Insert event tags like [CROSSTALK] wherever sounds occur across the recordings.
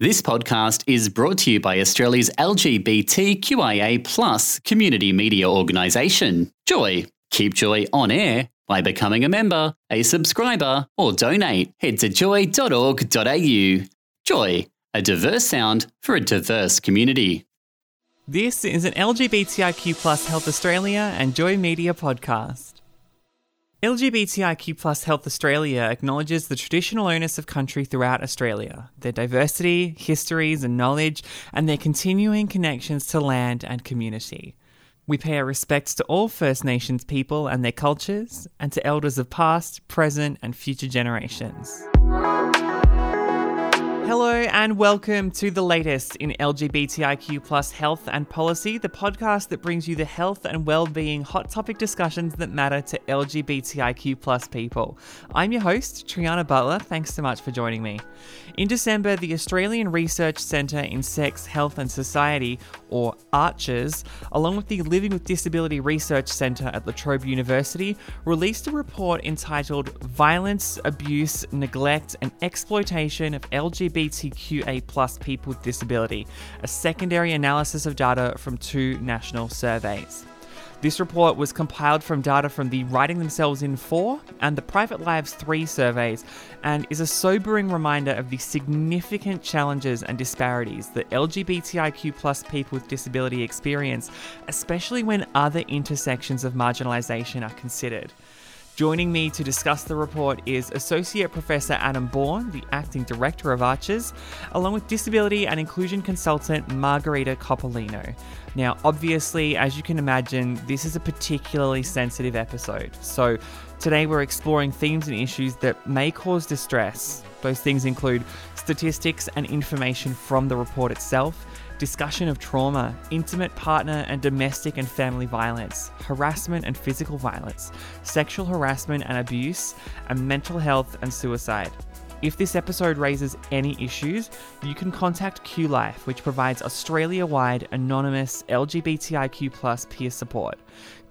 This podcast is brought to you by Australia's LGBTQIA plus community media organisation, Joy. Keep Joy on air by becoming a member, a subscriber, or donate. Head to joy.org.au. Joy, a diverse sound for a diverse community. This is an LGBTIQ plus Health Australia and Joy Media podcast. LGBTIQ plus Health Australia acknowledges the traditional owners of country throughout Australia, their diversity, histories, and knowledge, and their continuing connections to land and community. We pay our respects to all First Nations people and their cultures, and to elders of past, present, and future generations. Hello and welcome to the latest in LGBTIQ plus health and policy, the podcast that brings you the health and well-being hot topic discussions that matter to LGBTIQ plus people. I'm your host, Triana Butler. Thanks so much for joining me. In December, the Australian Research Centre in Sex, Health and Society, or ARCSHS, along with the Living with Disability Research Centre at La Trobe University, released a report entitled Violence, Abuse, Neglect and Exploitation of LGBTQA plus people with disability, a secondary analysis of data from two national surveys. This report was compiled from data from the Writing Themselves in 4 and the Private Lives 3 surveys and is a sobering reminder of the significant challenges and disparities that LGBTIQ plus people with disability experience, especially when other intersections of marginalisation are considered. Joining me to discuss the report is Associate Professor Adam Bourne, the Acting Director of ARCSHS, along with Disability and Inclusion Consultant Margherita Coppolino. Now, obviously, as you can imagine, this is a particularly sensitive episode. So, today we're exploring themes and issues that may cause distress. Those things include statistics and information from the report itself discussion of trauma, intimate partner and domestic and family violence, harassment and physical violence, sexual harassment and abuse, and mental health and suicide. If this episode raises any issues, you can contact QLife, which provides Australia wide anonymous LGBTIQ peer support.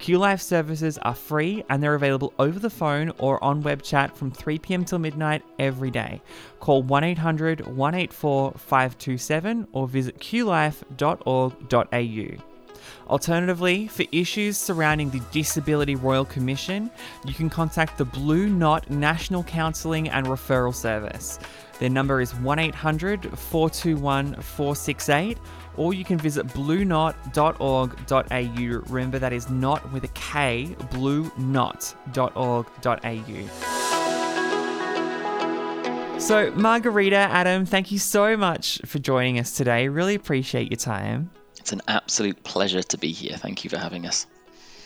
QLife services are free and they're available over the phone or on web chat from 3 pm till midnight every day. Call 1 800 184 527 or visit qlife.org.au. Alternatively, for issues surrounding the Disability Royal Commission, you can contact the Blue Knot National Counselling and Referral Service. Their number is 1 800 421 468, or you can visit blueknot.org.au. Remember, that is not with a K, blueknot.org.au. So, Margherita, Adam, thank you so much for joining us today. Really appreciate your time. It's an absolute pleasure to be here. Thank you for having us.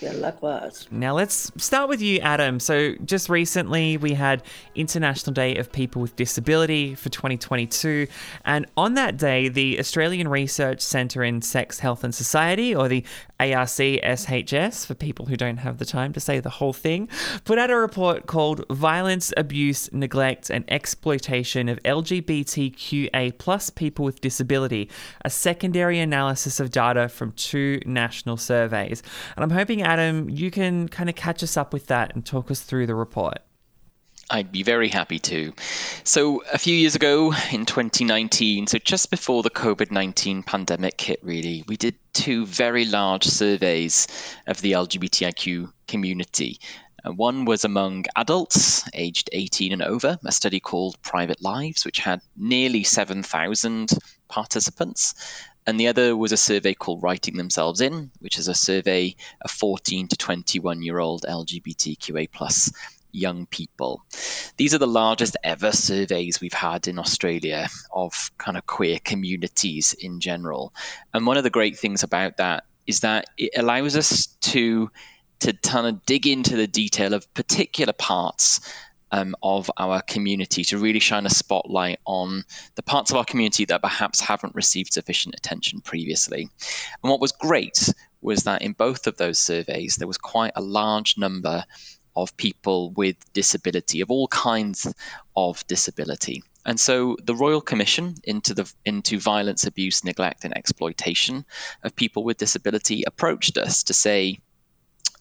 Yeah, likewise. Now let's start with you, Adam. So just recently we had International Day of People with Disability for 2022, and on that day, the Australian Research Centre in Sex, Health and Society, or the ARCSHS, for people who don't have the time to say the whole thing, put out a report called Violence, Abuse, Neglect and Exploitation of LGBTQA plus people with disability, a secondary analysis of data from two national surveys. And I'm hoping Adam, you can kind of catch us up with that and talk us through the report. I'd be very happy to. So, a few years ago in 2019, so just before the COVID 19 pandemic hit, really, we did two very large surveys of the LGBTIQ community. Uh, one was among adults aged 18 and over, a study called Private Lives, which had nearly 7,000 participants. And the other was a survey called Writing Themselves In, which is a survey of 14 to 21 year old LGBTQA plus young people. These are the largest ever surveys we've had in Australia of kind of queer communities in general. And one of the great things about that is that it allows us to to kind of dig into the detail of particular parts um, of our community to really shine a spotlight on the parts of our community that perhaps haven't received sufficient attention previously. And what was great was that in both of those surveys, there was quite a large number of people with disability, of all kinds of disability. And so the Royal Commission into the into violence, abuse, neglect, and exploitation of people with disability approached us to say,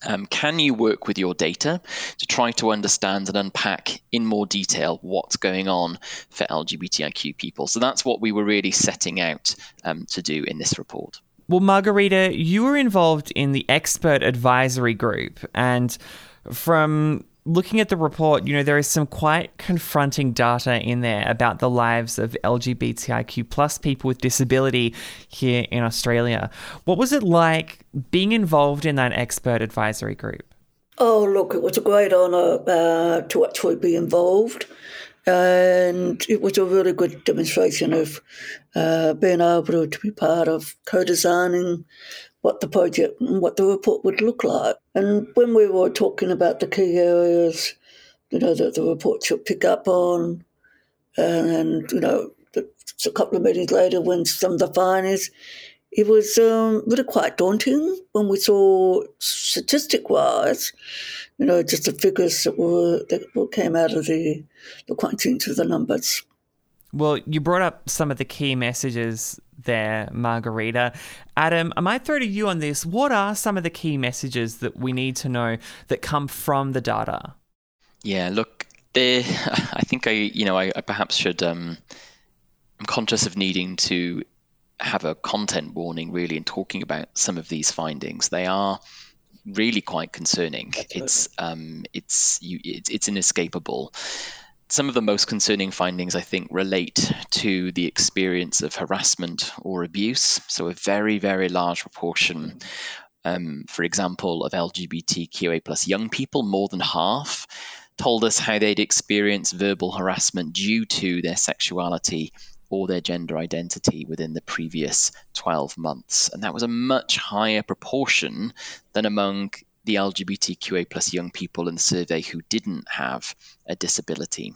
um, can you work with your data to try to understand and unpack in more detail what's going on for LGBTIQ people? So that's what we were really setting out um, to do in this report. Well, Margherita, you were involved in the expert advisory group, and from looking at the report, you know, there is some quite confronting data in there about the lives of LGBTIQ plus people with disability here in Australia. What was it like being involved in that expert advisory group? Oh, look, it was a great honour uh, to actually be involved. And it was a really good demonstration of uh, being able to be part of co designing what the project and what the report would look like. And when we were talking about the key areas, you know, that the report should pick up on, and, you know, a couple of meetings later when some of the findings, it was um, really quite daunting when we saw statistic wise, you know, just the figures that were that came out of the the crunching to the numbers. Well, you brought up some of the key messages there, Margherita. Adam, I might throw to you on this. What are some of the key messages that we need to know that come from the data? Yeah, look, there. [LAUGHS] I think I, you know, I, I perhaps should. Um, I'm conscious of needing to have a content warning, really, in talking about some of these findings. They are really quite concerning. It's um, it's you, it's, it's inescapable some of the most concerning findings, I think, relate to the experience of harassment or abuse. So, a very, very large proportion, um, for example, of LGBTQA plus young people, more than half, told us how they'd experienced verbal harassment due to their sexuality or their gender identity within the previous 12 months. And that was a much higher proportion than among the LGBTQA plus young people in the survey who didn't have a disability.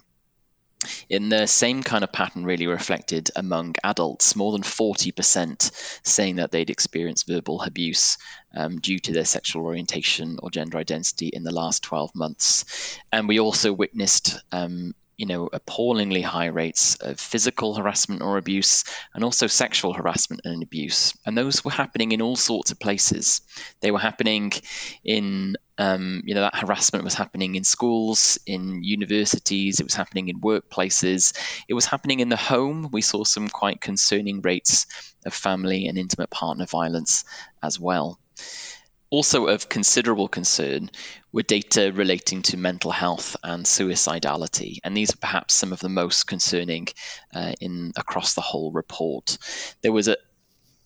In the same kind of pattern, really reflected among adults, more than 40% saying that they'd experienced verbal abuse um, due to their sexual orientation or gender identity in the last 12 months. And we also witnessed um, you know, appallingly high rates of physical harassment or abuse and also sexual harassment and abuse. And those were happening in all sorts of places. They were happening in, um, you know, that harassment was happening in schools, in universities, it was happening in workplaces, it was happening in the home. We saw some quite concerning rates of family and intimate partner violence as well. Also, of considerable concern were data relating to mental health and suicidality, and these are perhaps some of the most concerning uh, in across the whole report. There was a,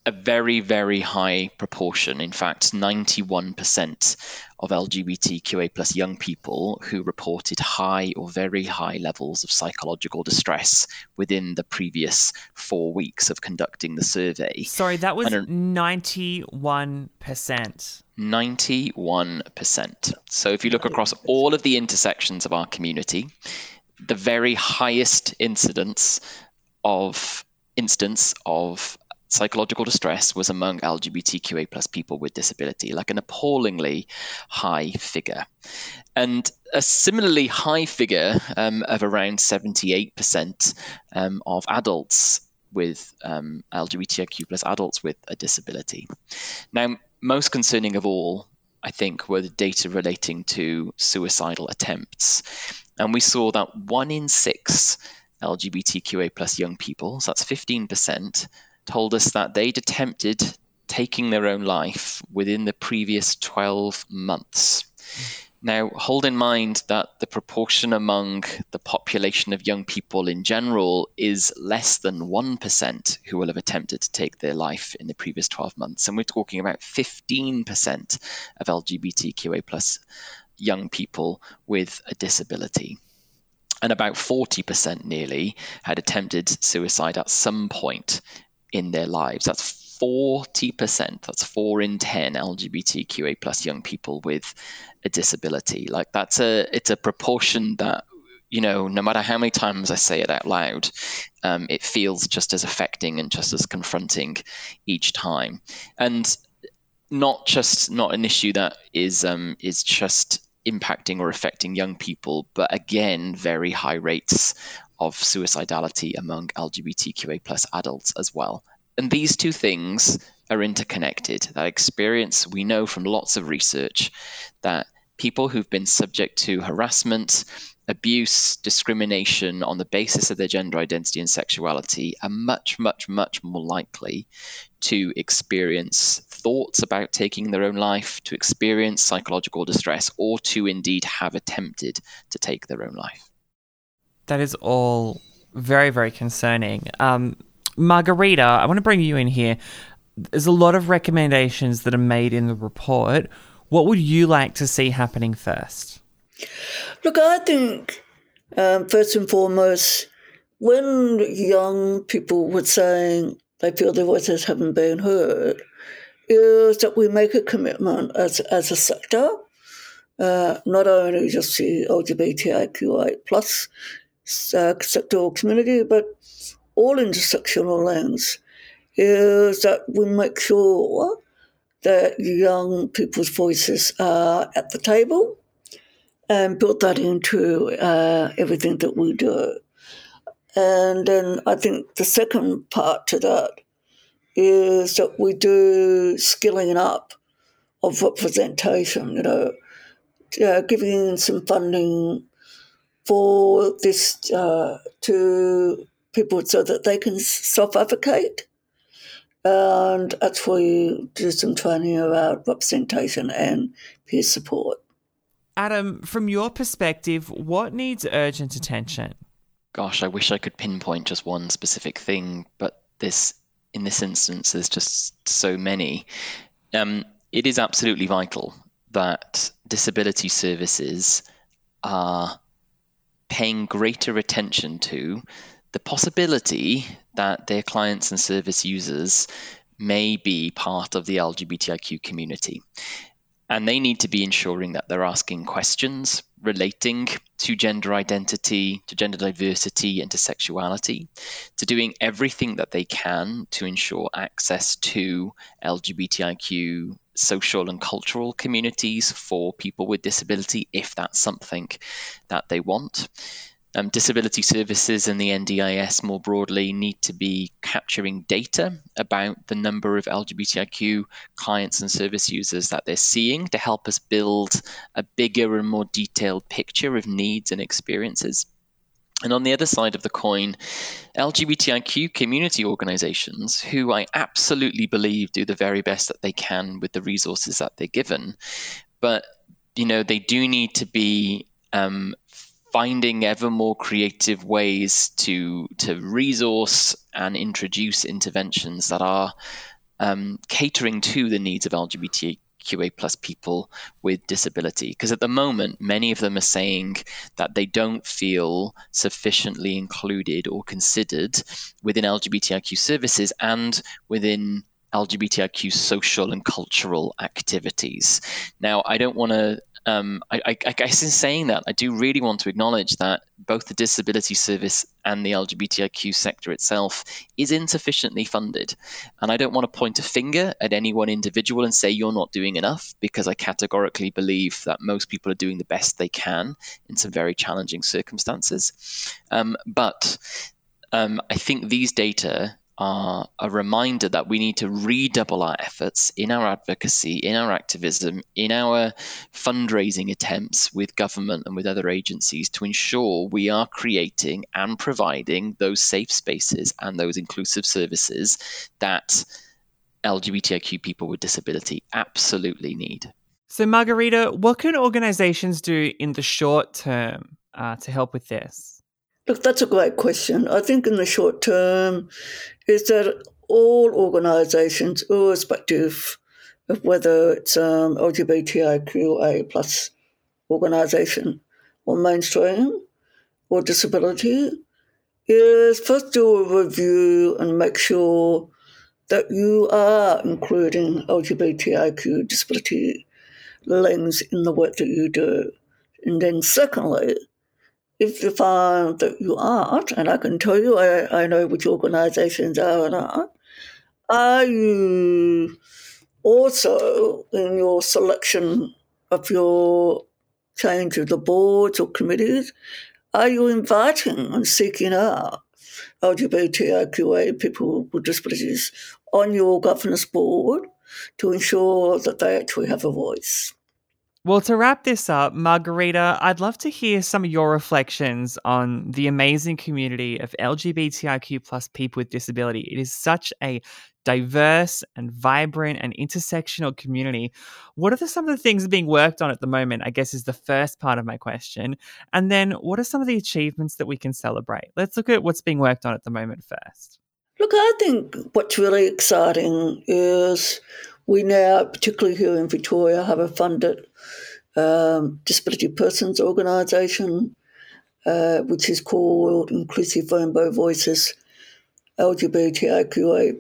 a very, very high proportion, in fact, 91% of LGBTQA plus young people who reported high or very high levels of psychological distress within the previous four weeks of conducting the survey. Sorry, that was 91%. 91%. So if you look across all of the intersections of our community, the very highest incidence of instance of psychological distress was among LGBTQA plus people with disability, like an appallingly high figure. And a similarly high figure um, of around 78% um, of adults with um, LGBTIQ plus adults with a disability. Now, most concerning of all, I think, were the data relating to suicidal attempts. And we saw that one in six LGBTQA plus young people, so that's 15%, told us that they'd attempted taking their own life within the previous 12 months. Now, hold in mind that the proportion among the population of young people in general is less than 1% who will have attempted to take their life in the previous 12 months. And we're talking about 15% of LGBTQA plus young people with a disability and about 40% nearly had attempted suicide at some point in their lives. That's 40%. That's four in 10 LGBTQA plus young people with a disability. Like that's a, it's a proportion that, you know, no matter how many times I say it out loud, um, it feels just as affecting and just as confronting each time. And not just not an issue that is um, is just impacting or affecting young people, but again, very high rates of suicidality among LGBTQA plus adults as well. And these two things are interconnected. That experience, we know from lots of research that people who've been subject to harassment, abuse, discrimination on the basis of their gender identity and sexuality are much, much, much more likely to experience thoughts about taking their own life, to experience psychological distress, or to indeed have attempted to take their own life. That is all very, very concerning. Um, Margherita, I want to bring you in here. There's a lot of recommendations that are made in the report. What would you like to see happening first? Look, I think um, first and foremost, when young people were saying they feel their voices haven't been heard, is that we make a commitment as, as a sector, uh, not only just the LGBTIQA plus uh, sector or community, but all intersectional lens, is that we make sure that young people's voices are at the table and build that into uh, everything that we do. And then I think the second part to that is that we do skilling up of representation, you know, uh, giving some funding for this uh, to people so that they can self advocate. And that's where you do some training around representation and peer support. Adam, from your perspective, what needs urgent attention? Gosh, I wish I could pinpoint just one specific thing, but this, in this instance, there's just so many. Um, it is absolutely vital that disability services are paying greater attention to the possibility that their clients and service users may be part of the LGBTIQ community. And they need to be ensuring that they're asking questions relating to gender identity, to gender diversity, and to sexuality, to doing everything that they can to ensure access to LGBTIQ social and cultural communities for people with disability if that's something that they want. Um, disability services and the NDIS more broadly need to be capturing data about the number of LGBTIQ clients and service users that they're seeing to help us build a bigger and more detailed picture of needs and experiences. And on the other side of the coin, LGBTIQ community organizations, who I absolutely believe do the very best that they can with the resources that they're given, but you know they do need to be um, finding ever more creative ways to to resource and introduce interventions that are um, catering to the needs of LGBTQA plus people with disability. Because at the moment, many of them are saying that they don't feel sufficiently included or considered within LGBTIQ services and within LGBTIQ social and cultural activities. Now, I don't want to um, I, I, I, guess in saying that, I do really want to acknowledge that both the disability service and the LGBTIQ sector itself is insufficiently funded. And I don't want to point a finger at any one individual and say you're not doing enough, because I categorically believe that most people are doing the best they can in some very challenging circumstances. Um, but um, I think these data are a reminder that we need to redouble our efforts in our advocacy, in our activism, in our fundraising attempts with government and with other agencies to ensure we are creating and providing those safe spaces and those inclusive services that LGBTIQ people with disability absolutely need. So, Margherita, what can organizations do in the short term uh, to help with this? Look, that's a great question. I think in the short term, is that all organisations, irrespective of whether it's um, LGBTIQA plus organisation or mainstream or disability, is first do a review and make sure that you are including LGBTIQ disability lens in the work that you do. And then secondly, if you find that you aren't, and I can tell you, I, I know which organizations are and aren't, are you also in your selection of your change of the boards or committees, are you inviting and seeking out LGBTIQA people with disabilities on your governance board to ensure that they actually have a voice. Well, to wrap this up, Margherita, I'd love to hear some of your reflections on the amazing community of LGBTIQ plus people with disability. It is such a diverse and vibrant and intersectional community. What are the, some of the things being worked on at the moment? I guess is the first part of my question. And then what are some of the achievements that we can celebrate? Let's look at what's being worked on at the moment first. Look, I think what's really exciting is we now, particularly here in Victoria, have a funded um, disability persons organisation, uh, which is called Inclusive Rainbow Voices LGBTIQA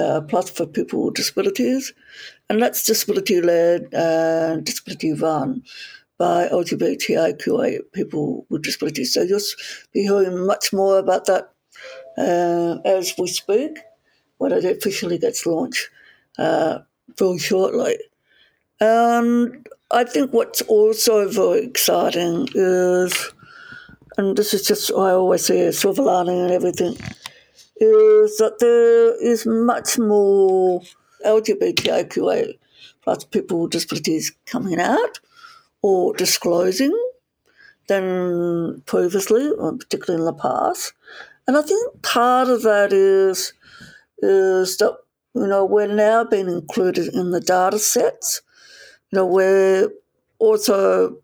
uh, plus for people with disabilities. And that's disability led and disability run by LGBTIQA people with disabilities. So you'll be hearing much more about that uh, as we speak when it officially gets launched uh, very shortly. And I think what's also very exciting is, and this is just, I always say silver lining and everything, is that there is much more LGBTIQA plus people with disabilities coming out or disclosing than previously, particularly in the past. And I think part of that is is that you know we're now being included in the data sets. You know we're also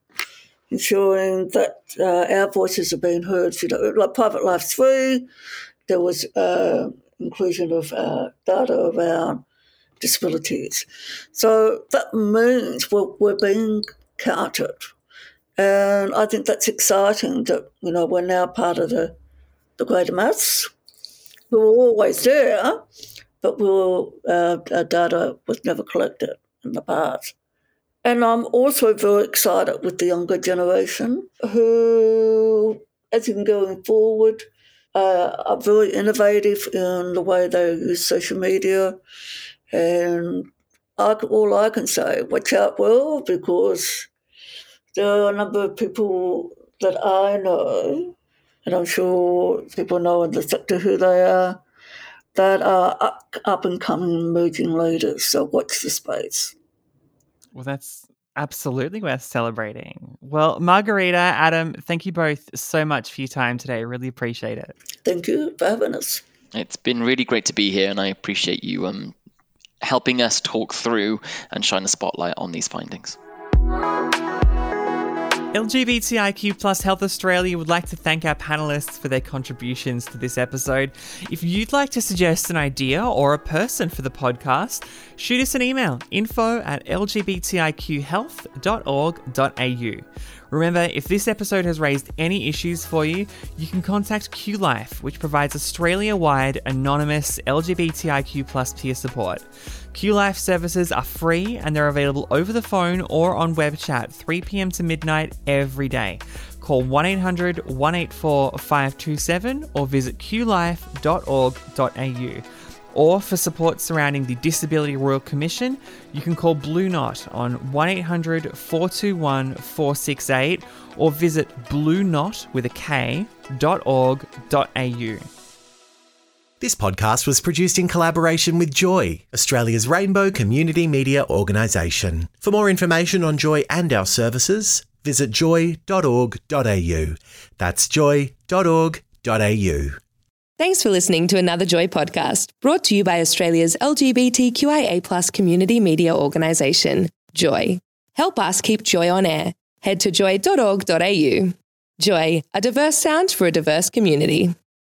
ensuring that uh, our voices are being heard. You know, like Private Life Three, there was uh, inclusion of uh, data around disabilities. So that means we're, we're being counted. And I think that's exciting that, you know, we're now part of the the greater mass. We were always there, but we were, uh, our data was never collected in the past. And I'm also very excited with the younger generation who, as in going forward, uh, are very innovative in the way they use social media. And I, all I can say, watch out, well, because there are a number of people that I know and I'm sure people know in the sector who they are, that are up, up and coming emerging leaders. So watch the space. Well, that's absolutely worth celebrating. Well, Margherita, Adam, thank you both so much for your time today. Really appreciate it. Thank you for having us. It's been really great to be here, and I appreciate you um, helping us talk through and shine a spotlight on these findings. LGBTIQ Plus Health Australia would like to thank our panelists for their contributions to this episode. If you'd like to suggest an idea or a person for the podcast, shoot us an email info at lgbtiqhealth.org.au. Remember, if this episode has raised any issues for you, you can contact QLife, which provides Australia wide anonymous LGBTIQ plus peer support. QLife services are free and they're available over the phone or on web chat 3 pm to midnight every day. Call 1 800 184 527 or visit qlife.org.au. Or for support surrounding the Disability Royal Commission, you can call Blue Knot on 1 800 421 468 or visit blueknot with a K.org.au. This podcast was produced in collaboration with Joy, Australia's rainbow community media organisation. For more information on Joy and our services, visit joy.org.au. That's joy.org.au. Thanks for listening to another Joy podcast brought to you by Australia's LGBTQIA community media organisation, Joy. Help us keep Joy on air. Head to joy.org.au. Joy, a diverse sound for a diverse community.